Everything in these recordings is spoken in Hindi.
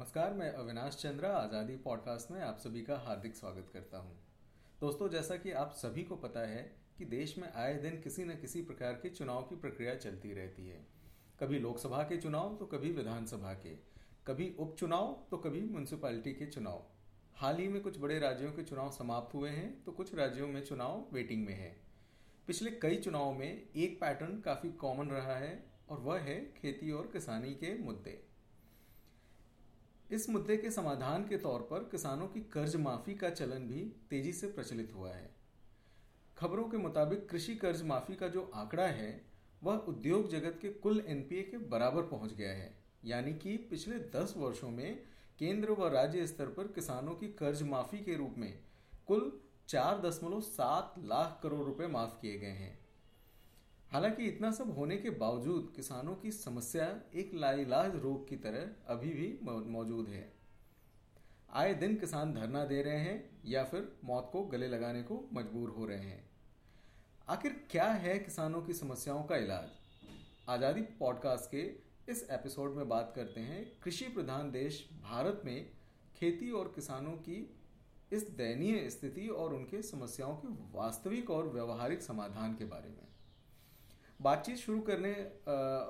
नमस्कार, मैं अविनाश चंद्रा, आज़ादी पॉडकास्ट में आप सभी का हार्दिक स्वागत करता हूँ। दोस्तों, जैसा कि आप सभी को पता है कि देश में आए दिन किसी न किसी प्रकार के चुनाव की प्रक्रिया चलती रहती है। कभी लोकसभा के चुनाव तो कभी विधानसभा के। कभी उपचुनाव तो कभी म्यूनसिपालिटी के चुनाव। हाल ही में कुछ बड़े राज्यों के चुनाव समाप्त हुए हैं तो कुछ राज्यों में चुनाव वेटिंग में है। पिछले कई चुनाव में एक पैटर्न काफ़ी कॉमन रहा है, और वह है खेती और किसानी के मुद्दे। इस मुद्दे के समाधान के तौर पर किसानों की कर्ज माफ़ी का चलन भी तेज़ी से प्रचलित हुआ है। खबरों के मुताबिक कृषि कर्ज माफ़ी का जो आंकड़ा है, वह उद्योग जगत के कुल एनपीए के बराबर पहुँच गया है। यानी कि पिछले दस वर्षों में केंद्र व राज्य स्तर पर किसानों की कर्ज माफ़ी के रूप में कुल चार दशमलव सात लाख करोड़ रुपए माफ़ किए गए हैं। हालाँकि इतना सब होने के बावजूद किसानों की समस्या एक लाइलाज रोग की तरह अभी भी मौजूद है। आए दिन किसान धरना दे रहे हैं या फिर मौत को गले लगाने को मजबूर हो रहे हैं। आखिर क्या है किसानों की समस्याओं का इलाज? आज़ादी पॉडकास्ट के इस एपिसोड में बात करते हैं कृषि प्रधान देश भारत में खेती और किसानों की इस दयनीय स्थिति और उनके समस्याओं के वास्तविक और व्यवहारिक समाधान के बारे में। बातचीत शुरू करने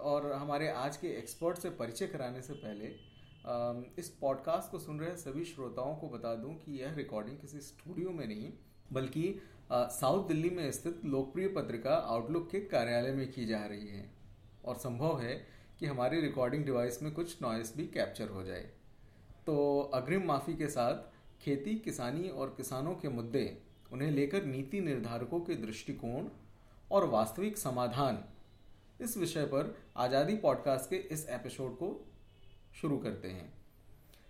और हमारे आज के एक्सपर्ट से परिचय कराने से पहले इस पॉडकास्ट को सुन रहे सभी श्रोताओं को बता दूँ कि यह रिकॉर्डिंग किसी स्टूडियो में नहीं, बल्कि साउथ दिल्ली में स्थित लोकप्रिय पत्रिका आउटलुक के कार्यालय में की जा रही है। और संभव है कि हमारी रिकॉर्डिंग डिवाइस में कुछ नॉइस भी कैप्चर हो जाए। तो अग्रिम माफ़ी के साथ, खेती, किसानी और किसानों के मुद्दे, उन्हें लेकर नीति निर्धारकों के दृष्टिकोण और वास्तविक समाधान। इस विषय पर आज़ादी पॉडकास्ट के इस एपिसोड को शुरू करते हैं।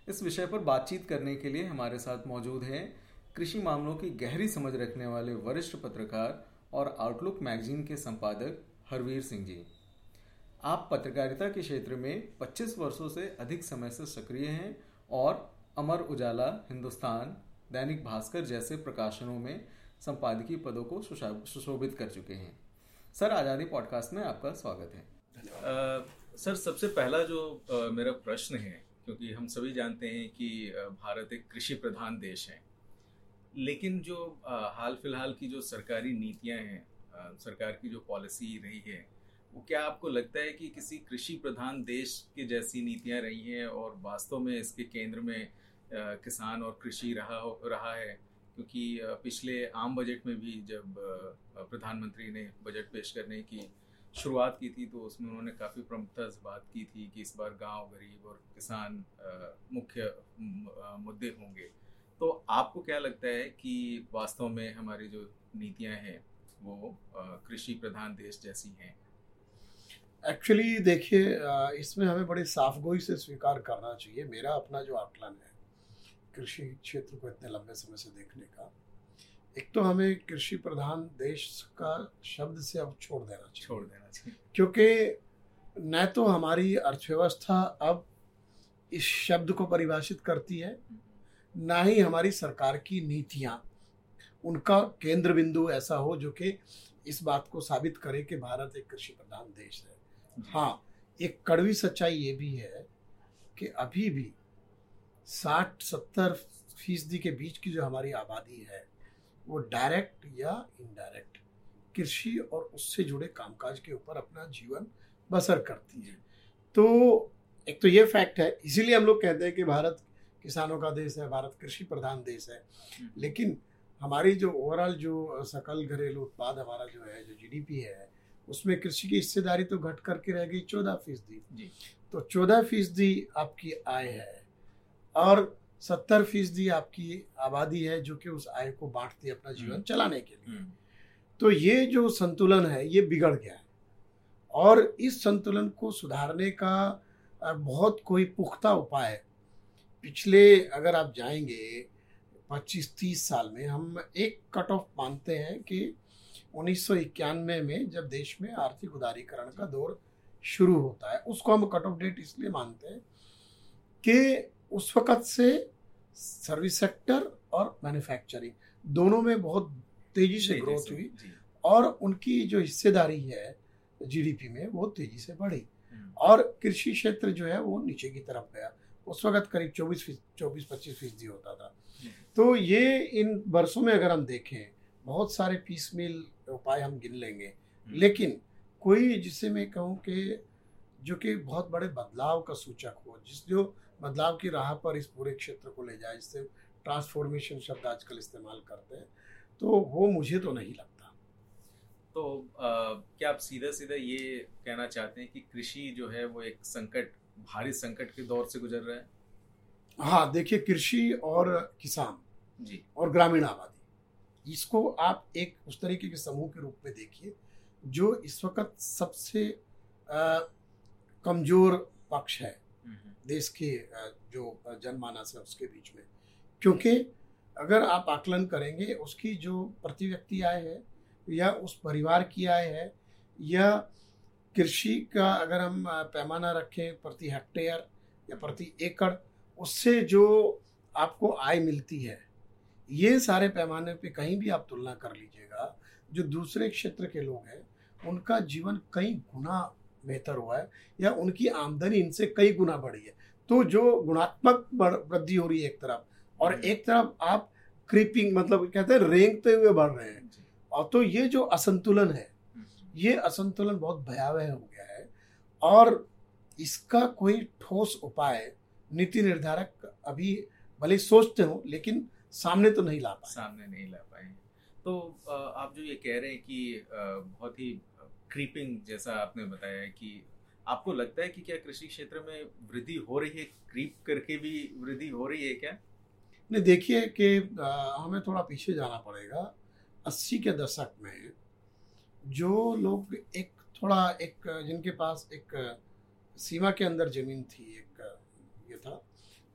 इस विषय पर बातचीत करने के लिए हमारे साथ मौजूद हैं कृषि मामलों की गहरी समझ रखने वाले वरिष्ठ पत्रकार और आउटलुक मैगजीन के संपादक हरवीर सिंह जी। आप पत्रकारिता के क्षेत्र में 25 वर्षों से अधिक समय से सक्रिय हैं और अमर उजाला, हिंदुस्तान, दैनिक भास्कर जैसे प्रकाशनों में संपादकीय पदों को सुशोभित कर चुके हैं। सर आज़ादी पॉडकास्ट में आपका स्वागत है। आ, सर सबसे पहला जो आ, मेरा प्रश्न है क्योंकि हम सभी जानते हैं कि भारत एक कृषि प्रधान देश है लेकिन जो हाल फ़िलहाल की जो सरकारी नीतियाँ हैं सरकार की जो पॉलिसी रही है वो क्या आपको लगता है कि किसी कृषि प्रधान देश की जैसी नीतियाँ रही हैं और वास्तव में इसके केंद्र में किसान और कृषि रहा रहा है? क्योंकि पिछले आम बजट में भी जब प्रधानमंत्री ने बजट पेश करने की शुरुआत की थी तो उसमें उन्होंने काफ़ी प्रमुखता से बात की थी कि इस बार गाँव गरीब और किसान मुख्य मुद्दे होंगे। तो आपको क्या लगता है कि वास्तव में हमारी जो नीतियाँ हैं, वो कृषि प्रधान देश जैसी हैं? एक्चुअली देखिए इसमें हमें बड़ी साफगोई से स्वीकार करना चाहिए। मेरा अपना जो आकलन है कृषि क्षेत्र को इतने लंबे समय से देखने का। एक तो हमें कृषि प्रधान देश का शब्द से अब छोड़ देना चाहिए। छोड़ देना चाहिए। क्योंकि न तो हमारी अर्थव्यवस्था अब इस शब्द को परिभाषित करती है ना ही हमारी सरकार की नीतियाँ। उनका केंद्र बिंदु ऐसा हो जो कि इस बात को साबित करे कि भारत एक कृषि प्रधान देश है। हाँ एक कड़वी सच्चाई ये भी है कि अभी भी साठ सत्तर फ़ीसदी के बीच की जो हमारी आबादी है वो डायरेक्ट या इनडायरेक्ट कृषि और उससे जुड़े कामकाज के ऊपर अपना जीवन बसर करती है। तो एक तो ये फैक्ट है इसीलिए हम लोग कहते हैं कि भारत किसानों का देश है भारत कृषि प्रधान देश है। लेकिन हमारी जो ओवरऑल जो सकल घरेलू उत्पाद हमारा जो है जो जीडीपी है उसमें कृषि की हिस्सेदारी तो घट करके रह गई चौदह फ़ीसदी। तो चौदह फ़ीसदी आपकी आय है। और सत्तर फ़ीसदी आपकी आबादी है जो कि उस आय को बांटती है अपना जीवन हम्म। चलाने के लिए हम्म। तो ये जो संतुलन है ये बिगड़ गया है और इस संतुलन को सुधारने का बहुत कोई पुख्ता उपाय पिछले अगर आप जाएँगे पच्चीस तीस साल में हम एक कट ऑफ़ मानते हैं कि उन्नीस सौ इक्यानवे में जब देश में आर्थिक उदारीकरण का दौर शुरू होता है उसको हम कट ऑफ़ डेट इसलिए मानते हैं कि उस वक़्त से सर्विस सेक्टर और मैन्युफैक्चरिंग दोनों में बहुत तेज़ी से ग्रोथ हुई और उनकी जो हिस्सेदारी है जीडीपी में वो तेज़ी से बढ़ी। हम्म। और कृषि क्षेत्र जो है वो नीचे की तरफ़ गया। उस वक्त करीब चौबीस चौबीस पच्चीस फ़ीसदी होता था। तो ये इन वर्षों में अगर हम देखें बहुत सारे पीस मिल उपाय हम गिन लेंगे। हम्म। लेकिन कोई जिसे मैं कहूँ कि जो कि बहुत बड़े बदलाव का सूचक हो जिस जो बदलाव की राह पर इस पूरे क्षेत्र को ले जाए जिससे ट्रांसफॉर्मेशन शब्द आजकल इस्तेमाल करते हैं। तो वो मुझे तो नहीं लगता। तो आ, क्या आप सीधा सीधा ये कहना चाहते हैं कि कृषि जो है वो एक संकट भारी संकट के दौर से गुजर रहा है? हाँ देखिए कृषि और किसान जी। और ग्रामीण आबादी इसको आप एक उस तरीके के समूह के रूप में देखिए जो इस वक्त सबसे कमज़ोर पक्ष है। हम्म, देश के जो जनमानस है उसके बीच में। क्योंकि अगर आप आकलन करेंगे, उसकी जो प्रति व्यक्ति आय है, या उस परिवार की आय है, या कृषि का अगर हम पैमाना रखें प्रति हेक्टेयर या प्रति एकड़, उससे जो आपको आय मिलती है, ये सारे पैमाने पे कहीं भी आप तुलना कर लीजिएगा, जो दूसरे क्षेत्र के लोग हैं, उनका जीवन कई गुना बेहतर हुआ है या उनकी आमदनी इनसे कई गुना बढ़ी है। तो जो गुणात्मक वृद्धि हो रही है एक तरफ़ और एक तरफ़ आप क्रीपिंग मतलब कहते हैं रेंगते हुए बढ़ रहे हैं। और तो ये जो असंतुलन है ये असंतुलन बहुत भयावह हो गया है और इसका कोई ठोस उपाय नीति निर्धारक अभी भले सोचते हो लेकिन सामने तो नहीं ला पाए। सामने नहीं ला पाए। तो आप जो ये कह रहे हैं कि बहुत ही क्रीपिंग जैसा आपने बताया कि आपको लगता है कि क्या कृषि क्षेत्र में वृद्धि हो रही है? क्रीप करके भी वृद्धि हो रही है क्या? नहीं देखिए कि हमें थोड़ा पीछे जाना पड़ेगा। अस्सी के दशक में जो लोग एक थोड़ा एक जिनके पास एक सीमा के अंदर ज़मीन थी एक ये था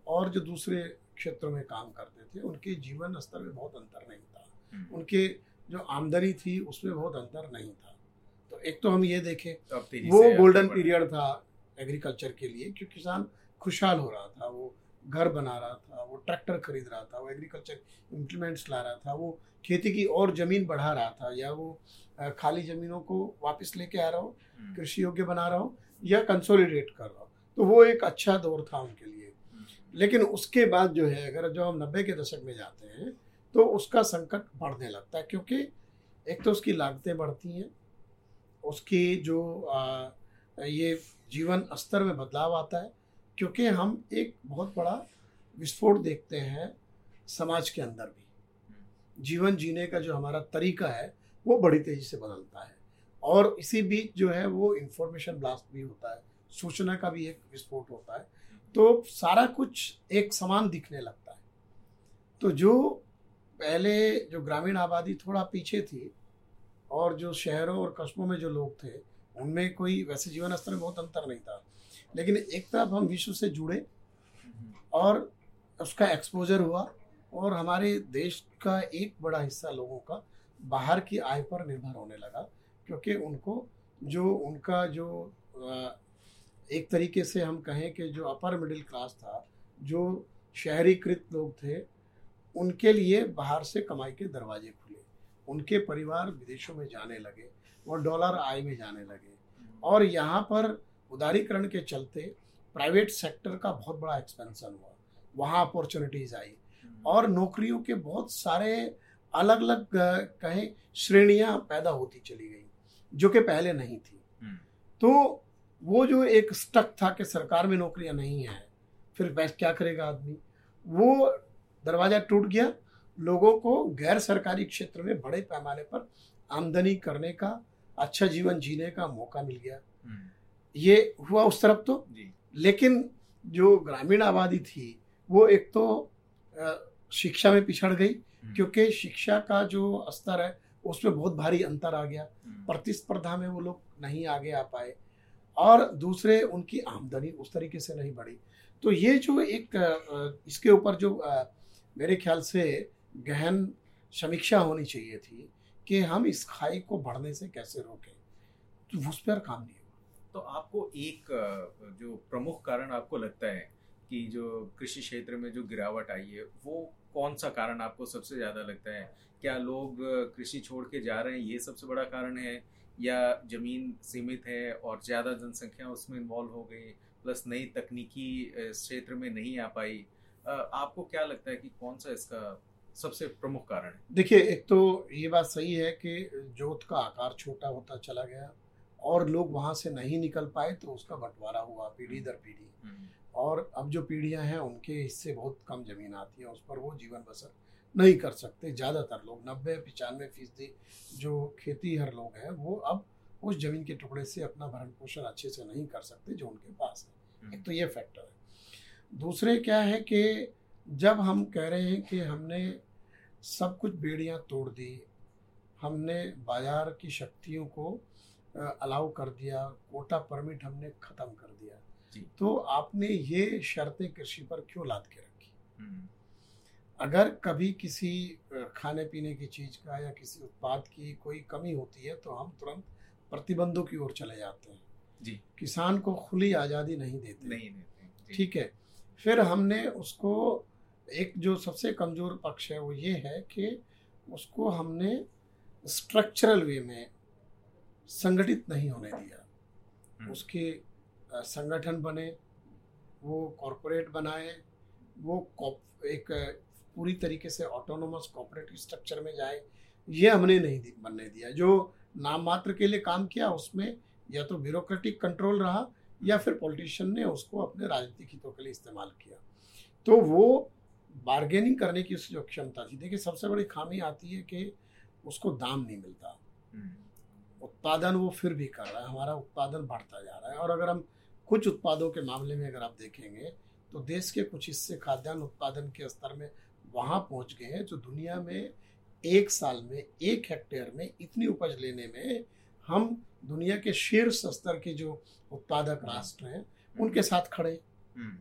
और जो दूसरे क्षेत्रों में काम करते थे उनके जीवन स्तर में बहुत अंतर नहीं था। हम्म, उनके जो आमदनी थी उसमें बहुत अंतर नहीं था। तो एक तो हम ये देखें तो वो गोल्डन पीरियड था एग्रीकल्चर के लिए क्योंकि किसान खुशहाल हो रहा था वो घर बना रहा था वो ट्रैक्टर खरीद रहा था वो एग्रीकल्चर इम्प्लीमेंट्स ला रहा था वो खेती की और ज़मीन बढ़ा रहा था या वो खाली ज़मीनों को वापस लेके आ रहा हो हम्म, कृषि योग्य बना रहा हो या कंसोलिडेट कर रहा हो। तो वो एक अच्छा दौर था उनके लिए। हम्म, लेकिन उसके बाद जो है अगर जो हम नब्बे के दशक में जाते हैं तो उसका संकट बढ़ने लगता है क्योंकि एक तो उसकी लागतें बढ़ती हैं उसकी जो आ, ये जीवन स्तर में बदलाव आता है क्योंकि हम एक बहुत बड़ा विस्फोट देखते हैं समाज के अंदर भी। जीवन जीने का जो हमारा तरीका है वो बड़ी तेज़ी से बदलता है। और इसी बीच जो है वो इंफॉर्मेशन ब्लास्ट भी होता है सूचना का भी एक विस्फोट होता है। तो सारा कुछ एक समान दिखने लगता है। तो जो पहले जो ग्रामीण आबादी थोड़ा पीछे थी और जो शहरों और कस्बों में जो लोग थे, उनमें कोई वैसे जीवन स्तर में बहुत अंतर नहीं था। लेकिन एक तरफ़ हम विश्व से जुड़े और उसका एक्सपोजर हुआ और हमारे देश का एक बड़ा हिस्सा लोगों का बाहर की आय पर निर्भर होने लगा, क्योंकि उनको जो उनका जो एक तरीके से हम कहें कि जो अपर मिडिल क्लास था, जो शहरीकृत लोग थे, उनके लिए बाहर से कमाई के दरवाजे खुले। उनके परिवार विदेशों में जाने लगे और डॉलर आय में जाने लगे। और यहाँ पर उदारीकरण के चलते प्राइवेट सेक्टर का बहुत बड़ा एक्सपेंशन हुआ। वहाँ अपॉर्चुनिटीज़ आई। और नौकरियों के बहुत सारे अलग अलग कहें श्रेणियाँ पैदा होती चली गई जो कि पहले नहीं थी। हम्म, तो वो जो एक स्टक था कि सरकार में नौकरियाँ नहीं हैं फिर क्या करेगा आदमी? वो दरवाज़ा टूट गया लोगों को गैर सरकारी क्षेत्र में बड़े पैमाने पर आमदनी करने का अच्छा जीवन जीने का मौका मिल गया। हम्म, ये हुआ उस तरफ़ तो। लेकिन जो ग्रामीण आबादी थी वो एक तो शिक्षा में पिछड़ गई हम्म, क्योंकि शिक्षा का जो स्तर है उसमें बहुत भारी अंतर आ गया। हम्म, प्रतिस्पर्धा में वो लोग नहीं आगे आ पाए और दूसरे उनकी आमदनी उस तरीके से नहीं बढ़ी। तो ये जो एक इसके ऊपर जो मेरे ख्याल से गहन समीक्षा होनी चाहिए थी कि हम इस खाई को बढ़ने से कैसे रोकें। तो उस पर काम नहीं हुआ। तो आपको एक जो प्रमुख कारण आपको लगता है कि जो कृषि क्षेत्र में जो गिरावट आई है, वो कौन सा कारण आपको सबसे ज़्यादा लगता है? क्या लोग कृषि छोड़ के जा रहे हैं, ये सबसे बड़ा कारण है? या ज़मीन सीमित है और ज़्यादा जनसंख्या उसमें इन्वॉल्व हो गई प्लस नई तकनीकी क्षेत्र में नहीं आ पाई? आपको क्या लगता है कि कौन सा इसका सबसे प्रमुख कारण है। देखिए एक तो ये बात सही है कि जोत का आकार छोटा होता चला गया और लोग वहाँ से नहीं निकल पाए तो उसका बंटवारा हुआ पीढ़ी दर पीढ़ी। हम्म। और अब जो पीढ़ियाँ हैं उनके हिस्से बहुत कम ज़मीन आती है उस पर वो जीवन बसर नहीं कर सकते। ज़्यादातर लोग नब्बे पचानवे फ़ीसदी जो खेती हर लोग हैं वो अब उस ज़मीन के टुकड़े से अपना भरण पोषण अच्छे से नहीं कर सकते जो उनके पास है। एक तो ये फैक्टर है। दूसरे क्या है कि जब हम कह रहे हैं कि हमने सब कुछ बेड़ियाँ तोड़ दी। हमने बाज़ार की शक्तियों को अलाउ कर दिया कोटा परमिट हमने ख़त्म कर दिया। तो आपने ये शर्तें कृषि पर क्यों लाद के रखी? हम्म। अगर कभी किसी खाने पीने की चीज़ का या किसी उत्पाद की कोई कमी होती है तो हम तुरंत प्रतिबंधों की ओर चले जाते हैं। जी। किसान को खुली आज़ादी नहीं देते। नहीं देते। ठीक है। फिर हमने उसको एक जो सबसे कमज़ोर पक्ष है वो ये है कि उसको हमने स्ट्रक्चरल वे में संगठित नहीं होने दिया। हम्म। उसके संगठन बने वो कॉरपोरेट बनाए वो एक पूरी तरीके से ऑटोनोमस कॉपरेटिव स्ट्रक्चर में जाए ये हमने नहीं बनने दिया। जो नाम मात्र के लिए काम किया उसमें या तो ब्यूरोक्रेटिक कंट्रोल रहा या फिर पॉलिटिशियन ने उसको अपने राजनीतिक हितों के लिए इस्तेमाल किया। तो वो बार्गेनिंग करने की उसकी जो क्षमता थी। देखिए सबसे बड़ी खामी आती है कि उसको दाम नहीं मिलता। हम्म। उत्पादन वो फिर भी कर रहा है हमारा उत्पादन बढ़ता जा रहा है। और अगर हम कुछ उत्पादों के मामले में अगर आप देखेंगे तो देश के कुछ हिस्से खाद्यान्न उत्पादन के स्तर में वहाँ पहुँच गए हैं जो दुनिया में एक साल में एक हेक्टेयर में इतनी उपज लेने में हम दुनिया के शीर्ष स्तर के जो उत्पादक राष्ट्र हैं उनके साथ खड़े। हम्म।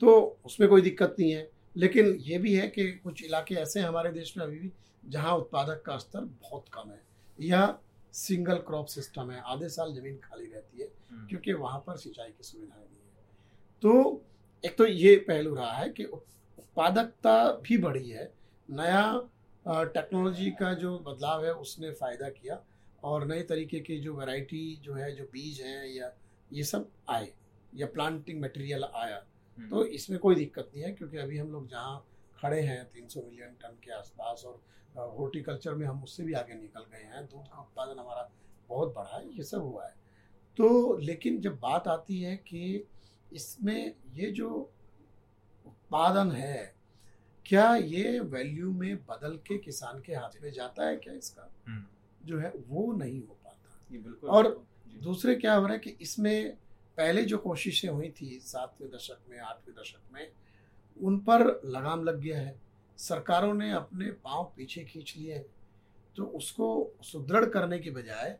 तो उसमें कोई दिक्कत नहीं है। लेकिन ये भी है कि कुछ इलाके ऐसे हैं हमारे देश में अभी भी जहाँ उत्पादक का स्तर बहुत कम है या सिंगल क्रॉप सिस्टम है आधे साल ज़मीन खाली रहती है हम्म। क्योंकि वहाँ पर सिंचाई की सुविधाएँ नहीं है तो एक तो ये पहलू रहा है कि उत्पादकता भी बढ़ी है नया टेक्नोलॉजी का जो बदलाव है उसने फ़ायदा किया और नए तरीके की जो वैरायटी जो है जो बीज हैं या ये सब आए या प्लांटिंग मटेरियल आया। तो इसमें कोई दिक्कत नहीं है क्योंकि अभी हम लोग जहाँ खड़े हैं 300 मिलियन टन के आसपास और हॉर्टिकल्चर में हम उससे भी आगे निकल गए हैं दूध का उत्पादन हमारा बहुत बढ़ा है ये सब हुआ है। तो लेकिन जब बात आती है कि इसमें ये जो उत्पादन है क्या ये वैल्यू में बदल के किसान के हाथ में जाता है क्या इसका? हम्म। जो है वो नहीं हो पाता। और दूसरे क्या हो रहा है कि इसमें पहले जो कोशिशें हुई थी सातवें दशक में आठवें दशक में उन पर लगाम लग गया है। सरकारों ने अपने पाँव पीछे खींच लिए हैं। तो उसको सुदृढ़ करने के बजाय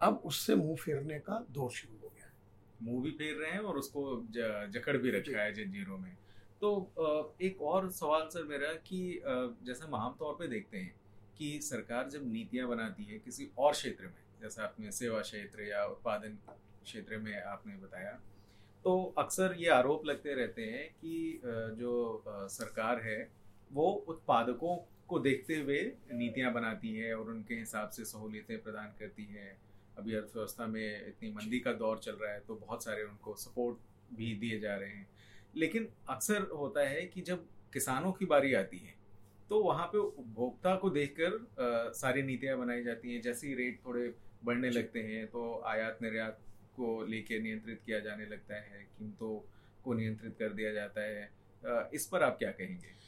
अब उससे मुँह फेरने का दौर शुरू हो गया है। मुँह भी फेर रहे हैं और उसको जकड़ भी रखा है जंजीरों में। तो एक और सवाल सर मेरा कि जैसे हम आमतौर पर देखते हैं कि सरकार जब नीतियाँ बनाती है किसी और क्षेत्र में जैसे आपने सेवा क्षेत्र या उत्पादन क्षेत्र में आपने बताया। तो अक्सर ये आरोप लगते रहते हैं कि जो सरकार है वो उत्पादकों को देखते हुए नीतियाँ बनाती है और उनके हिसाब से सहूलियतें प्रदान करती है। अभी अर्थव्यवस्था में इतनी मंदी का दौर चल रहा है तो बहुत सारे उनको सपोर्ट भी दिए जा रहे हैं। लेकिन अक्सर होता है कि जब किसानों की बारी आती है तो वहाँ पे उपभोक्ता को देखकर सारी नीतियाँ बनाई जाती हैं। जैसे ही रेट थोड़े बढ़ने लगते हैं तो आयात निर्यात को लेके नियंत्रित किया जाने लगता है कीमतों को नियंत्रित कर दिया जाता है इस पर आप क्या कहेंगे?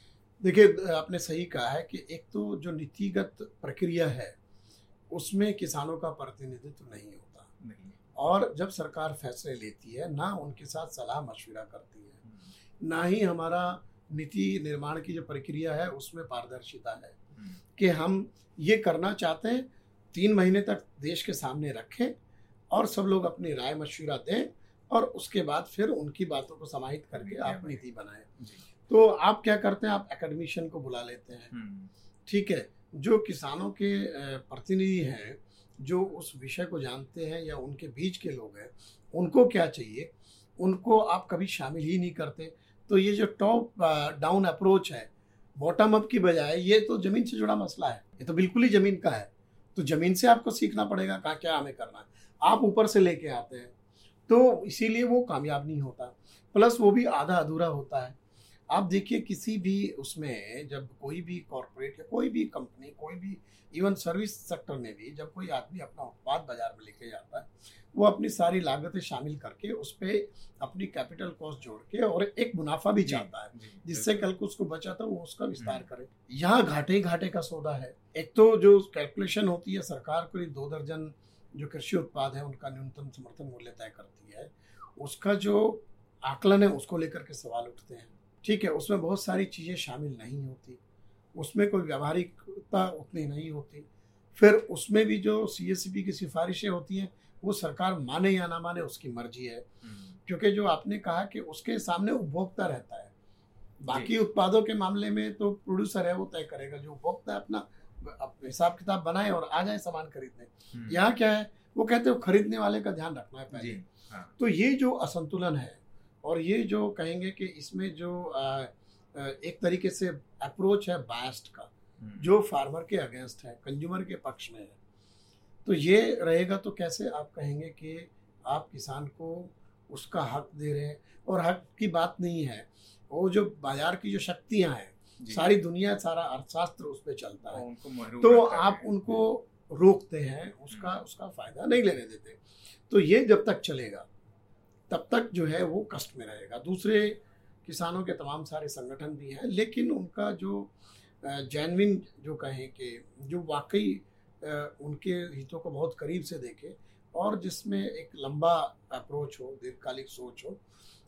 देखिए आपने सही कहा है कि एक तो जो नीतिगत प्रक्रिया है उसमें किसानों का प्रतिनिधित्व नहीं होता। नहीं। और जब सरकार फैसले लेती है ना उनके साथ सलाह मशविरा करती है ना ही हमारा नीति निर्माण की जो प्रक्रिया है उसमें पारदर्शिता है हम्म। कि हम ये करना चाहते हैं तीन महीने तक देश के सामने रखें और सब लोग अपनी राय मशवरा दें और उसके बाद फिर उनकी बातों को समाहित करके आप नीति बनाएँ। तो आप क्या करते हैं? आप एकेडमिशियन को बुला लेते हैं। हम्म। ठीक है? जो किसानों के प्रतिनिधि हैं जो उस विषय को जानते हैं या उनके बीच के लोग हैं उनको क्या चाहिए? उनको आप कभी शामिल ही नहीं करते। तो ये जो टॉप डाउन अप्रोच है बॉटम अप की बजाय ये तो ज़मीन से जुड़ा मसला है। ये तो बिल्कुल ही ज़मीन का है। तो ज़मीन से आपको सीखना पड़ेगा कहाँ क्या हमें करना है। आप ऊपर से लेके आते हैं। तो इसीलिए वो कामयाब नहीं होता। प्लस वो भी आधा अधूरा होता है। आप देखिए किसी भी उसमें जब कोई भी कॉरपोरेट या कोई भी कंपनी कोई भी इवन सर्विस सेक्टर में भी जब कोई आदमी अपना उत्पाद बाज़ार में लेके जाता है वो अपनी सारी लागतें शामिल करके उस पर अपनी कैपिटल कॉस्ट जोड़ के और एक मुनाफा भी चाहता है जिससे कल को उसको बचा था वो उसका विस्तार हम्म। करे। यहाँ घाटे घाटे का सौदा है। एक तो जो कैलकुलेशन होती है सरकार को दो दर्जन जो कृषि उत्पाद है उनका न्यूनतम समर्थन मूल्य तय करती है। उसका जो आकलन है उसको लेकर के सवाल उठते हैं। ठीक है उसमें बहुत सारी चीज़ें शामिल नहीं होती। उसमें कोई व्यावहारिकता उतनी नहीं होती। फिर उसमें भी जो सी एस की सिफारिशें होती हैं वो सरकार माने या ना माने उसकी मर्ज़ी है। हम्म, क्योंकि जो आपने कहा कि उसके सामने उपभोक्ता रहता है। बाकी उत्पादों के मामले में तो प्रोड्यूसर है वो तय करेगा। जो उपभोक्ता है अपना हिसाब किताब बनाए और आ जाए सामान खरीदने। हम्म, यहाँ क्या है वो कहते हो खरीदने वाले का ध्यान रखना है पहले। हाँ। तो ये जो असंतुलन है और ये जो कहेंगे कि इसमें जो आ, एक तरीके से अप्रोच है बास्ट का हम्म, जो फार्मर के अगेंस्ट है कंज्यूमर के पक्ष में है। तो ये रहेगा तो कैसे आप कहेंगे कि आप किसान को उसका हक दे रहे हैं? और हक की बात नहीं है। वो जो बाज़ार की जो शक्तियाँ हैं। सारी दुनिया सारा अर्थशास्त्र उस पर चलता है। तो आप उनको रोकते हैं उसका हम्म। उसका फ़ायदा नहीं लेने देते। तो ये जब तक चलेगा तब तक जो है वो कष्ट में रहेगा। दूसरे किसानों के तमाम सारे संगठन भी हैं लेकिन उनका जो जैनविन जो कहें कि जो वाकई उनके हितों को बहुत करीब से देखे और जिसमें एक लंबा अप्रोच हो दीर्घकालिक सोच हो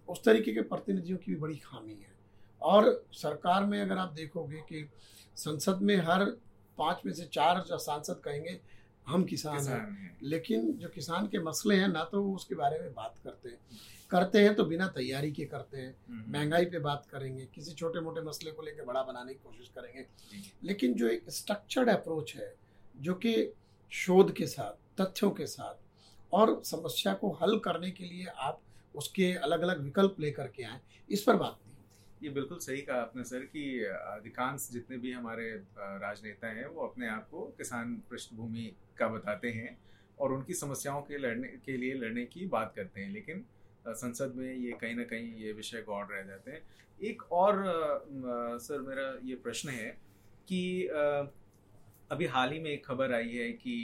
उस तरीके के प्रतिनिधियों की भी बड़ी खामी है। और सरकार में अगर आप देखोगे कि संसद में हर पाँच में से चार जो सांसद कहेंगे हम किसान हैं। किसान हैं। लेकिन जो किसान के मसले हैं ना तो वो उसके बारे में बात करते हैं। करते हैं तो बिना तैयारी के करते हैं। हम्म, महँगाई पे बात करेंगे किसी छोटे मोटे मसले को लेकर बड़ा बनाने की कोशिश करेंगे। लेकिन जो एक स्ट्रक्चर्ड अप्रोच है जो कि शोध के साथ तथ्यों के साथ और समस्या को हल करने के लिए आप उसके अलग अलग विकल्प लेकर के आए इस पर बात ये बिल्कुल सही कहा आपने, सर, कि अधिकांश जितने भी हमारे राजनेता हैं, वो अपने आप को किसान पृष्ठभूमि का बताते हैं और उनकी समस्याओं के लड़ने, के लिए लड़ने की बात करते हैं। लेकिन संसद में ये कहीं ना कहीं ये विषय गौड़ रह जाते हैं। एक और सर, मेरा ये प्रश्न है कि अभी हाल ही में एक खबर आई है कि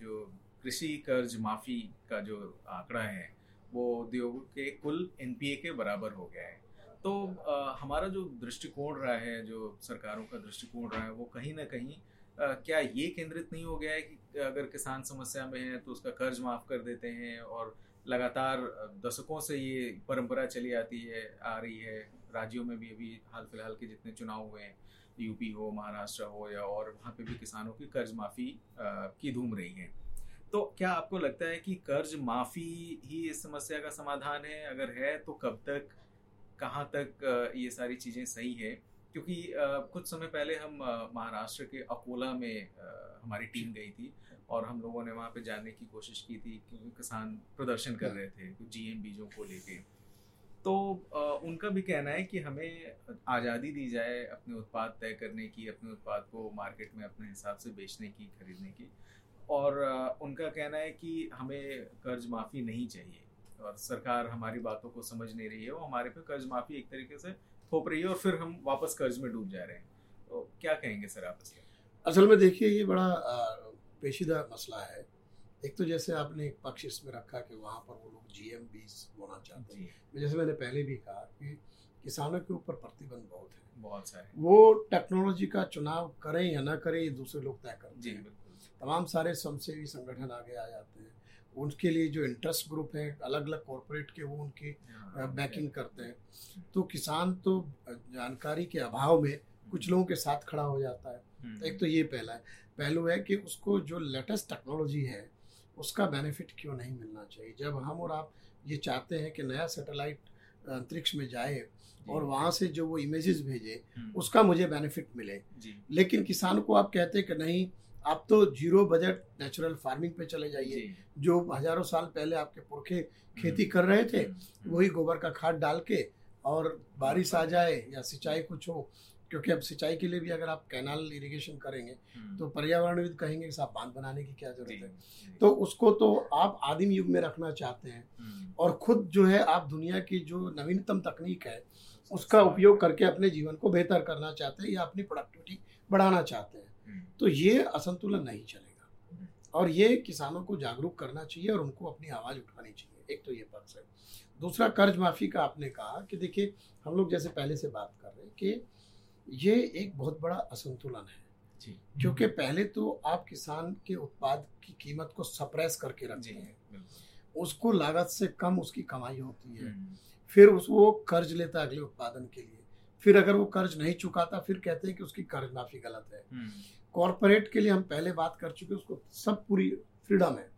जो कृषि कर्ज माफ़ी का जो आंकड़ा है, वो उद्योग के कुल एनपीए के बराबर हो गया है। तो अ, हमारा जो दृष्टिकोण रहा है जो सरकारों का दृष्टिकोण रहा है वो कहीं ना कहीं अ, क्या ये केंद्रित नहीं हो गया है कि अगर किसान समस्या में है तो उसका कर्ज माफ़ कर देते हैं और लगातार दशकों से ये परंपरा चली आती है आ रही है। राज्यों में भी अभी हाल फ़िलहाल के जितने चुनाव हुए हैं यूपी हो महाराष्ट्र हो या और वहाँ पे भी किसानों की कर्ज माफ़ी की धूम रही है। तो क्या आपको लगता है कि कर्ज माफ़ी ही इस समस्या का समाधान है? अगर है तो कब तक कहाँ तक ये सारी चीज़ें सही है? क्योंकि कुछ समय पहले हम महाराष्ट्र के अकोला में हमारी टीम गई थी और हम लोगों ने वहाँ पे जाने की कोशिश की थी क्योंकि किसान प्रदर्शन कर रहे थे कुछ जीएम बीजों को लेके। तो उनका भी कहना है कि हमें आज़ादी दी जाए अपने उत्पाद तय करने की अपने उत्पाद को मार्केट में अपने हिसाब से बेचने की खरीदने की। और उनका कहना है कि हमें कर्ज माफ़ी नहीं चाहिए। और सरकार हमारी बातों को समझ नहीं रही है वो हमारे पे कर्ज माफ़ी एक तरीके से थोप रही है और फिर हम वापस कर्ज में डूब जा रहे हैं। तो क्या कहेंगे सर आप इसके? असल में देखिए ये बड़ा पेचीदा मसला है। एक तो जैसे आपने एक पक्ष इसमें रखा कि वहाँ पर वो लोग जीएम बीस होना चाहते हैं। जैसे मैंने पहले भी कहा कि किसानों के ऊपर प्रतिबंध बहुत है। बहुत सारे। वो टेक्नोलॉजी का चुनाव करें या ना करें ये दूसरे लोग तय करते हैं। तमाम सारे स्वयंसेवी संगठन आगे आ जाते हैं। उनके लिए जो इंटरेस्ट ग्रुप है अलग अलग कॉरपोरेट के वो उनकी हाँ, बैकिंग करते हैं। तो किसान तो जानकारी के अभाव में कुछ लोगों के साथ खड़ा हो जाता है। हम्म, एक तो ये पहला है। पहलू है कि उसको जो लेटेस्ट टेक्नोलॉजी है उसका बेनिफिट क्यों नहीं मिलना चाहिए? जब हम और आप ये चाहते हैं कि नया सैटेलाइट अंतरिक्ष में जाए और वहाँ से जो वो इमेजेस भेजे हम्म, उसका मुझे बेनिफिट मिले। लेकिन किसान को आप कहते हैं कि नहीं आप तो ज़ीरो बजट नेचुरल फ़ार्मिंग पे चले जाइए। जो। हज़ारों साल पहले आपके पुरखे खेती कर रहे थे हम्म, वही गोबर का खाद डाल के और बारिश आ जाए या सिंचाई कुछ हो क्योंकि अब सिंचाई के लिए भी अगर आप कैनाल इरिगेशन करेंगे हम्म, तो पर्यावरणविद कहेंगे कि साहब बाँध बनाने की क्या ज़रूरत है। तो उसको तो आप आदिम युग में रखना चाहते हैं हम्म, और खुद जो है आप दुनिया की जो नवीनतम तकनीक है उसका उपयोग करके अपने जीवन को बेहतर करना चाहते हैं या अपनी प्रोडक्टिविटी बढ़ाना चाहते हैं। हम्म, तो ये असंतुलन नहीं चलेगा। और ये किसानों को जागरूक करना चाहिए और उनको अपनी आवाज़ उठानी चाहिए। एक तो ये पक्ष है। दूसरा कर्ज माफ़ी का आपने कहा कि देखिए हम लोग जैसे पहले से बात कर रहे हैं कि ये एक बहुत बड़ा असंतुलन है। जी। क्योंकि पहले तो आप किसान के उत्पाद की कीमत को सप्रेस करके रखते हैं। उसको लागत से कम उसकी कमाई होती है। हम्म, फिर उस वो कर्ज लेता है अगले उत्पादन के लिए। फिर अगर वो कर्ज नहीं चुकाता फिर कहते हैं कि उसकी कर्ज माफ़ी गलत है। हम्म, कॉरपोरेट के लिए हम पहले बात कर चुके उसको सब पूरी फ्रीडम है।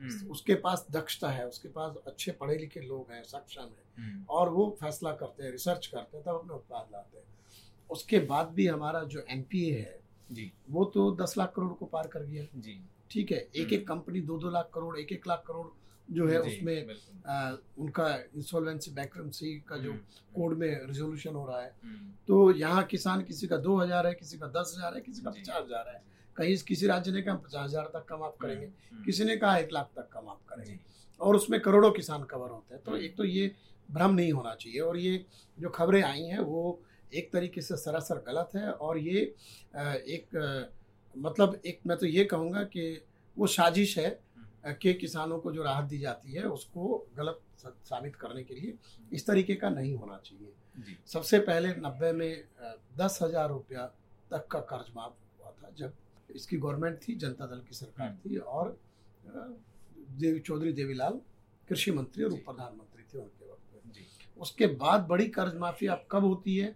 हम्म, उसके पास दक्षता है उसके पास अच्छे पढ़े लिखे लोग हैं सक्षम है हम्म, और वो फैसला करते हैं रिसर्च करते हैं तब अपने उत्पाद लाते हैं। उसके बाद भी हमारा जो एनपीए है जी। वो तो दस लाख करोड़ को पार कर गया। जी। ठीक है एक एक कंपनी दो दो लाख करोड़ एक एक लाख करोड़ जो है उसमें आ, उनका इंसॉल्वेंसी बैंक्रप्सी का जो हम्म, कोड में रिजोल्यूशन हो रहा है। हम्म, तो यहाँ किसान किसी का दो हज़ार है किसी का दस हज़ार है किसी का पचास हज़ार है। कहीं किसी राज्य ने कहा पचास हज़ार तक का माफ़ करेंगे। हम्म, किसी ने कहा एक लाख तक का माफ़ करेंगे। और उसमें करोड़ों किसान कवर होते हैं। तो हम्म। एक तो ये भ्रम नहीं होना चाहिए। और ये जो खबरें आई हैं वो एक तरीके से सरासर गलत है। और ये एक मतलब एक मैं तो ये कहूँगा कि वो साजिश है कि किसानों को जो राहत दी जाती है उसको गलत साबित करने के लिए इस तरीके का नहीं होना चाहिए। सबसे पहले नब्बे में दस हज़ार रुपया तक का कर्ज माफ़ हुआ था जब इसकी गवर्नमेंट थी जनता दल की सरकार हम्म। थी और देवी चौधरी देवीलाल कृषि मंत्री और उप प्रधानमंत्री थे उनके वक्त में। उसके बाद बड़ी कर्ज माफ़ी अब कब होती है?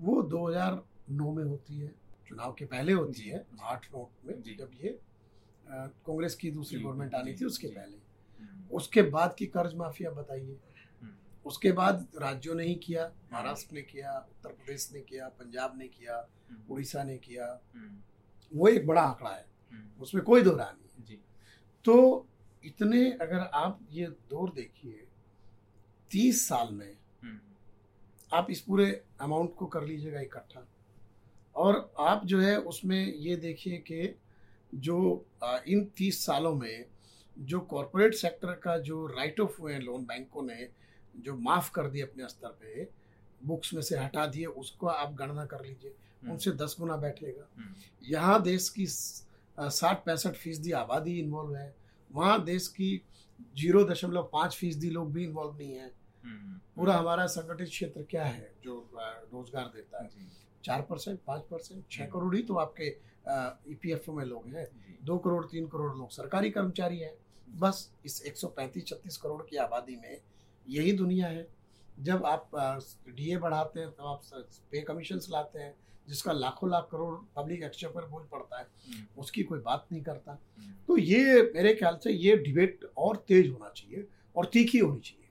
वो 2009 में होती है चुनाव के पहले होती है आठ नोट में जब ये कांग्रेस की दूसरी गवर्नमेंट आनी थी उसके पहले। हम्म, उसके बाद की कर्ज माफ़ी आप बताइए। हम्म, उसके बाद राज्यों ने ही किया महाराष्ट्र ने किया उत्तर प्रदेश ने किया पंजाब ने किया हम्म, उड़ीसा ने किया। हम्म, वो एक बड़ा आंकड़ा है। हम्म, उसमें कोई दो राय नहीं जी। तो इतने अगर आप ये दौर देखिए तीस साल में हम्म, आप इस पूरे अमाउंट को कर लीजिएगा इकट्ठा। और आप जो है उसमें ये देखिए कि जो इन तीस सालों में जो कॉरपोरेट सेक्टर का जो राइट ऑफ़ हुए हैं लोन बैंकों ने जो माफ़ कर दिए अपने स्तर पे बुक्स में से हटा दिए उसको आप गणना कर लीजिए। हम्म, उनसे दस गुना बैठेगा हम्म, यहाँ देश की साठ पैंसठ फ़ीसदी आबादी इन्वॉल्व है। वहाँ देश की ज़ीरो दशमलव पाँच फ़ीसदी लोग भी इन्वॉल्व नहीं है। हम्म, पूरा हमारा संगठित क्षेत्र क्या है जो रोज़गार देता है? चार परसेंट पाँच परसेंट छः। करोड़ ही तो आपके ई एफ़ में लोग हैं। दो करोड़, तीन करोड़ लोग सरकारी कर्मचारी हैं। बस इस एक सौ पैंतीस, छत्तीस करोड़ की आबादी में यही दुनिया है। जब आप डी ए बढ़ाते हैं, तब आप पे कमीशंस लाते हैं, जिसका लाखों लाख करोड़ पब्लिक एक्सचेंज पर बोझ पड़ता है, उसकी कोई बात नहीं करता। तो ये मेरे ख्याल से ये डिबेट और तेज होना चाहिए और तीखी होनी चाहिए।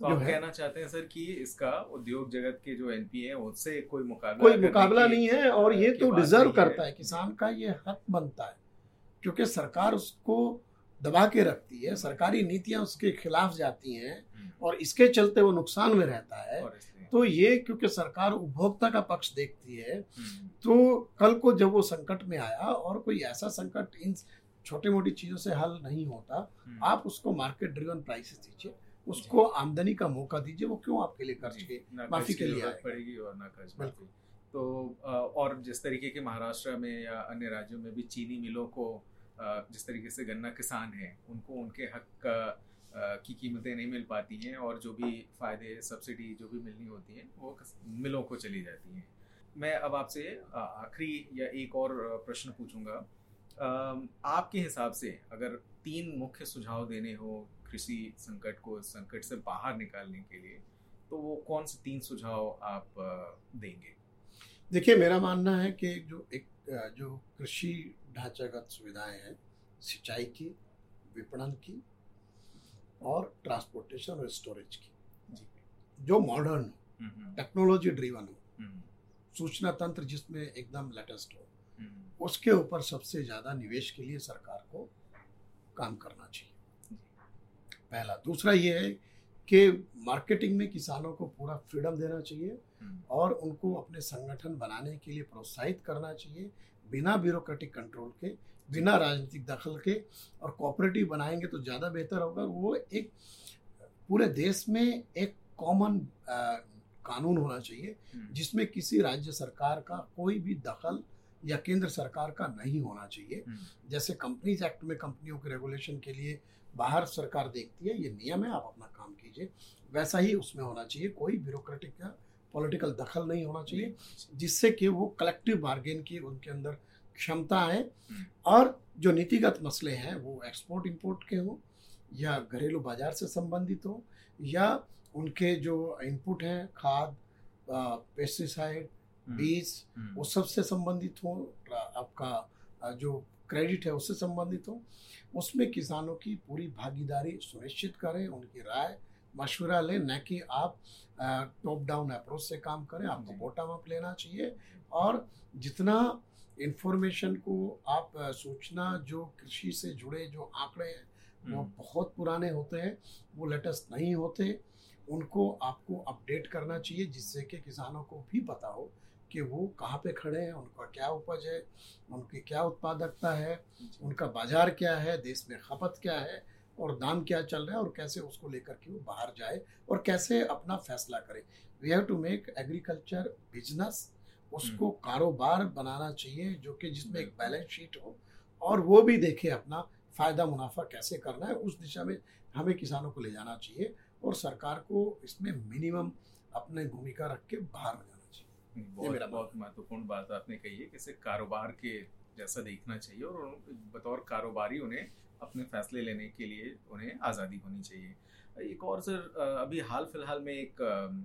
तो आप कहना चाहते हैं सर कि इसका उद्योग जगत के जो एनपीए है उससे कोई मुकाबला कोई मुकाबला नहीं है और ये तो डिजर्व करता है किसान का ये हक बनता है क्योंकि सरकार उसको दबा के रखती है सरकारी नीतियाँ उसके खिलाफ जाती हैं हम्म, और इसके चलते वो नुकसान में रहता है। तो ये क्योंकि सरकार उपभोक्ता का पक्ष देखती है हम्म, तो कल को जब वो संकट में आया और कोई ऐसा संकट इन छोटी मोटी चीज़ों से हल नहीं होता हम्म, आप उसको मार्केट ड्रिवन प्राइसेस दीजिए। उसको आमदनी का मौका दीजिए वो क्यों आपके लिए कर्ज के माफ़ी के लिए पड़ेगी और ना कर्ज। माफ़ी। तो और जिस तरीके के महाराष्ट्र में या अन्य राज्यों में भी चीनी मिलों को जिस तरीके से गन्ना किसान हैं उनको उनके हक का की कीमतें नहीं मिल पाती हैं और जो भी फ़ायदे सब्सिडी जो भी मिलनी होती हैं वो मिलों को चली जाती हैं। मैं अब आपसे आखिरी या एक और प्रश्न पूछूँगा। आपके हिसाब से अगर तीन मुख्य सुझाव देने हो कृषि संकट को संकट से बाहर निकालने के लिए तो वो कौन से तीन सुझाव आप देंगे? देखिए मेरा मानना है कि जो एक जो कृषि ढांचागत सुविधाएँ हैं सिंचाई की विपणन की और ट्रांसपोर्टेशन और स्टोरेज की जो। मॉडर्न हो हम्म, टेक्नोलॉजी ड्रिवन हो हम्म, सूचना तंत्र जिसमें एकदम लेटेस्ट हो हम्म, उसके ऊपर सबसे ज़्यादा निवेश के लिए सरकार को काम करना चाहिए। पहला। दूसरा ये है कि मार्केटिंग में किसानों को पूरा फ्रीडम देना चाहिए हम्म, और उनको अपने संगठन बनाने के लिए प्रोत्साहित करना चाहिए बिना ब्यूरोक्रेटिक कंट्रोल के बिना राजनीतिक दखल के और कोऑपरेटिव बनाएँगे तो ज़्यादा बेहतर होगा। वो एक पूरे देश में एक कॉमन कानून होना चाहिए हम्म, जिसमें किसी राज्य सरकार का कोई भी दखल या केंद्र सरकार का नहीं होना चाहिए। हम्म, जैसे कंपनीज़ एक्ट में कंपनियों के रेगुलेशन के लिए बाहर सरकार देखती है ये नियम है आप अपना काम कीजिए। वैसा ही उसमें होना चाहिए कोई ब्यूरोक्रेटिक या पॉलिटिकल दखल नहीं होना चाहिए जिससे कि वो कलेक्टिव बार्गेन की उनके अंदर क्षमता है हम्म। और जो नीतिगत मसले हैं वो एक्सपोर्ट इंपोर्ट के हों या घरेलू बाज़ार से संबंधित हों या उनके जो इनपुट हैं खाद पेस्टिसाइड बीज हम्म, वो सबसे संबंधित हो आपका जो क्रेडिट है उससे संबंधित हो उसमें किसानों की पूरी भागीदारी सुनिश्चित करें उनकी राय मशवरा लें न कि आप टॉप डाउन अप्रोच से काम करें आपको। बॉटम अप लेना चाहिए। और जितना इंफॉर्मेशन को आप सूचना जो कृषि से जुड़े जो आंकड़े हैं वो हम्म, बहुत पुराने होते हैं वो लेटेस्ट नहीं होते उनको आपको अपडेट करना चाहिए जिससे कि किसानों को भी पता हो कि वो कहाँ पे खड़े हैं उनका क्या उपज है उनकी क्या उत्पादकता है उनका बाज़ार क्या है देश में खपत क्या है और दाम क्या चल रहा है और कैसे उसको लेकर के वो बाहर जाए और कैसे अपना फैसला करे। We have to make agriculture business उसको कारोबार बनाना चाहिए जो कि जिसमें एक बैलेंस शीट हो और वो भी देखे अपना फ़ायदा मुनाफा कैसे करना है उस दिशा में हमें किसानों को ले जाना चाहिए और सरकार को इसमें मिनिमम अपने भूमिका रख के बाहर जाना बहुत मेरा बहुत महत्वपूर्ण बात आपने कही है कि इसे कारोबार के जैसा देखना चाहिए और बतौर कारोबारी उन्हें अपने फैसले लेने के लिए उन्हें आज़ादी होनी चाहिए। एक और सर अभी हाल फ़िलहाल में एक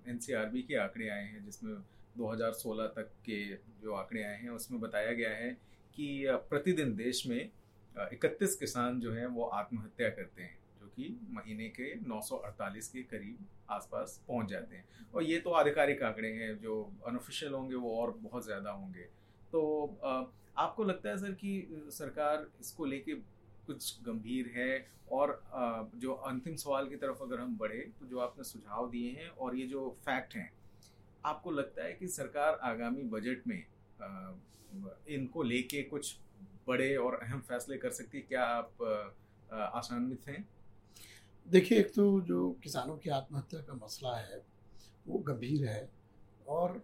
एनसीआरबी के आंकड़े आए हैं जिसमें 2016 तक के जो आंकड़े आए हैं उसमें बताया गया है कि प्रतिदिन देश में इकतीस किसान जो हैं वो आत्महत्या करते हैं। कि महीने के 948 के करीब आसपास पहुँच जाते हैं। और ये तो आधिकारिक आंकड़े हैं जो अनऑफिशियल होंगे वो और बहुत ज़्यादा होंगे। तो आपको लगता है सर कि सरकार इसको लेके कुछ गंभीर है? और जो अंतिम सवाल की तरफ़ अगर हम बढ़े तो जो आपने सुझाव दिए हैं और ये जो फैक्ट हैं आपको लगता है कि सरकार आगामी बजट में इनको लेके कुछ बड़े और अहम फैसले कर सकती है? क्या आप अ, हैं? देखिए एक तो जो किसानों की आत्महत्या का मसला है वो गंभीर है और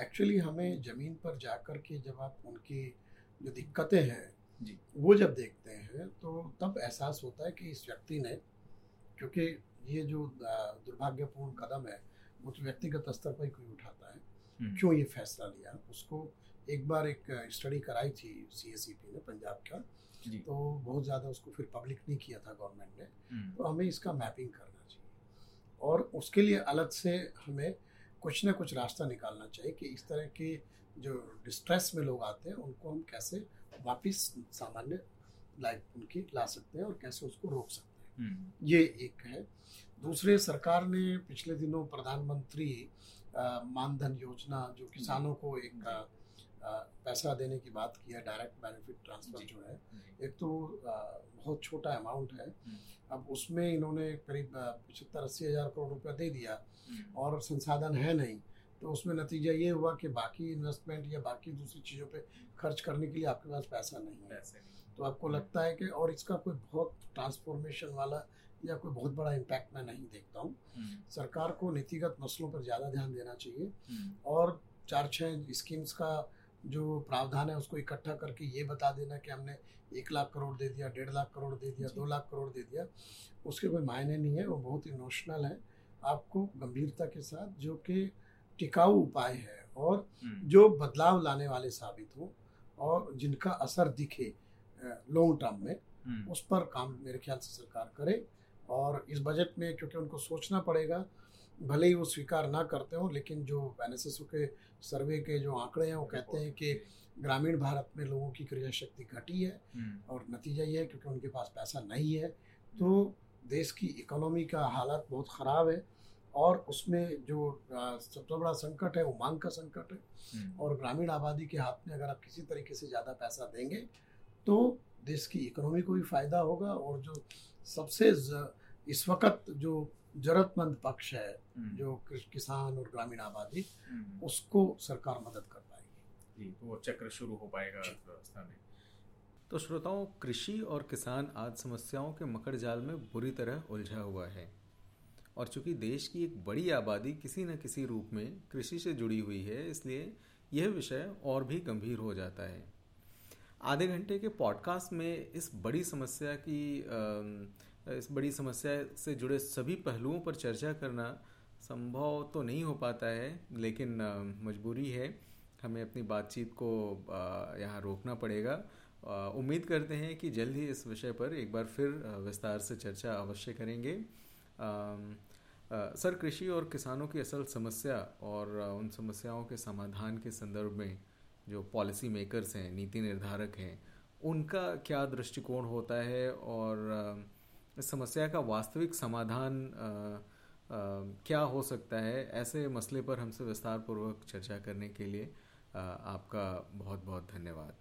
एक्चुअली हमें ज़मीन पर जाकर के जब आप उनकी जो दिक्कतें हैं जी। वो जब देखते हैं तो तब एहसास होता है कि इस व्यक्ति ने क्योंकि ये जो दुर्भाग्यपूर्ण कदम है वो तो व्यक्तिगत स्तर पर ही कोई उठाता है। हम्म, क्यों ये फैसला लिया? उसको एक बार एक स्टडी कराई थी सी ने पंजाब का जी तो बहुत ज़्यादा उसको फिर पब्लिक नहीं किया था गवर्नमेंट ने। हम्म, तो हमें इसका मैपिंग करना चाहिए। और उसके लिए अलग से हमें कुछ ना कुछ रास्ता निकालना चाहिए कि इस तरह के जो डिस्ट्रेस में लोग आते हैं उनको हम कैसे वापस सामान्य लाइफ उनकी ला सकते हैं और कैसे उसको रोक सकते हैं। हम्म, ये एक है। दूसरे सरकार ने पिछले दिनों प्रधानमंत्री मानधन योजना जो किसानों को एक पैसा देने की बात की है डायरेक्ट बेनिफिट ट्रांसफ़र जो। है एक तो बहुत छोटा अमाउंट है। हम्म, अब उसमें इन्होंने करीब पचहत्तर अस्सी हज़ार करोड़ रुपया दे दिया हम्म, और संसाधन है नहीं। तो उसमें नतीजा ये हुआ कि बाकी इन्वेस्टमेंट या बाकी दूसरी चीज़ों पे खर्च करने के लिए आपके पास पैसा नहीं है। तो आपको लगता है कि और इसका कोई बहुत ट्रांसफॉर्मेशन वाला या कोई बहुत बड़ा इम्पैक्ट मैं नहीं देखता हूँ। हम्म, सरकार को नीतिगत मसलों पर ज़्यादा ध्यान देना चाहिए और चार छः स्कीम्स का जो प्रावधान है उसको इकट्ठा करके ये बता देना कि हमने एक लाख करोड़ दे दिया डेढ़ लाख करोड़ दे दिया दो लाख करोड़ दे दिया। उसके कोई मायने नहीं है वो बहुत इमोशनल है। आपको गंभीरता के साथ जो कि टिकाऊ उपाय है और हम्म, जो बदलाव लाने वाले साबित हों और जिनका असर दिखे लॉन्ग टर्म में हम्म, उस पर काम मेरे ख्याल से सरकार करे और इस बजट में क्योंकि उनको सोचना पड़ेगा भले ही वो स्वीकार ना करते हो लेकिन जो एन के सर्वे के जो आंकड़े हैं वो कहते हैं कि ग्रामीण भारत में लोगों की क्रिया शक्ति घटी है हम्म, और नतीजा ये है क्योंकि उनके पास पैसा नहीं है। तो देश की इकोनॉमी का हालत बहुत ख़राब है और उसमें जो सबसे बड़ा संकट है वो मांग का संकट है। हम्म, और ग्रामीण आबादी के हाथ में अगर आप किसी तरीके से ज़्यादा पैसा देंगे तो देश की इकोनॉमी को भी फ़ायदा होगा और जो सबसे इस वक्त जो जरूरतमंद पक्ष है हम्म, जो किसान और ग्रामीण आबादी हम्म, उसको सरकार मदद कर पाएगी। जी तो वो चक्र शुरू हो पाएगा अर्थव्यवस्था में। तो श्रोताओं कृषि और किसान आज समस्याओं के मकर जाल में बुरी तरह उलझा हुआ है। और चूँकि देश की एक बड़ी आबादी किसी न किसी रूप में कृषि से जुड़ी हुई है इसलिए यह विषय और भी गंभीर हो जाता है। आधे घंटे के पॉडकास्ट में इस बड़ी समस्या की इस बड़ी समस्या से जुड़े सभी पहलुओं पर चर्चा करना संभव तो नहीं हो पाता है, लेकिन मजबूरी है। हमें अपनी बातचीत को यहाँ रोकना पड़ेगा। उम्मीद करते हैं कि जल्द ही इस विषय पर एक बार फिर विस्तार से चर्चा अवश्य करेंगे। सर, कृषि और किसानों की असल समस्या और उन समस्याओं के समाधान के संदर्भ में जो पॉलिसी मेकर्स हैं, नीति निर्धारक हैं, उनका क्या दृष्टिकोण होता है? और इस समस्या का वास्तविक समाधान आ, आ, क्या हो सकता है? ऐसे मसले पर हमसे विस्तार पूर्वक चर्चा करने के लिए आ, आपका बहुत बहुत धन्यवाद।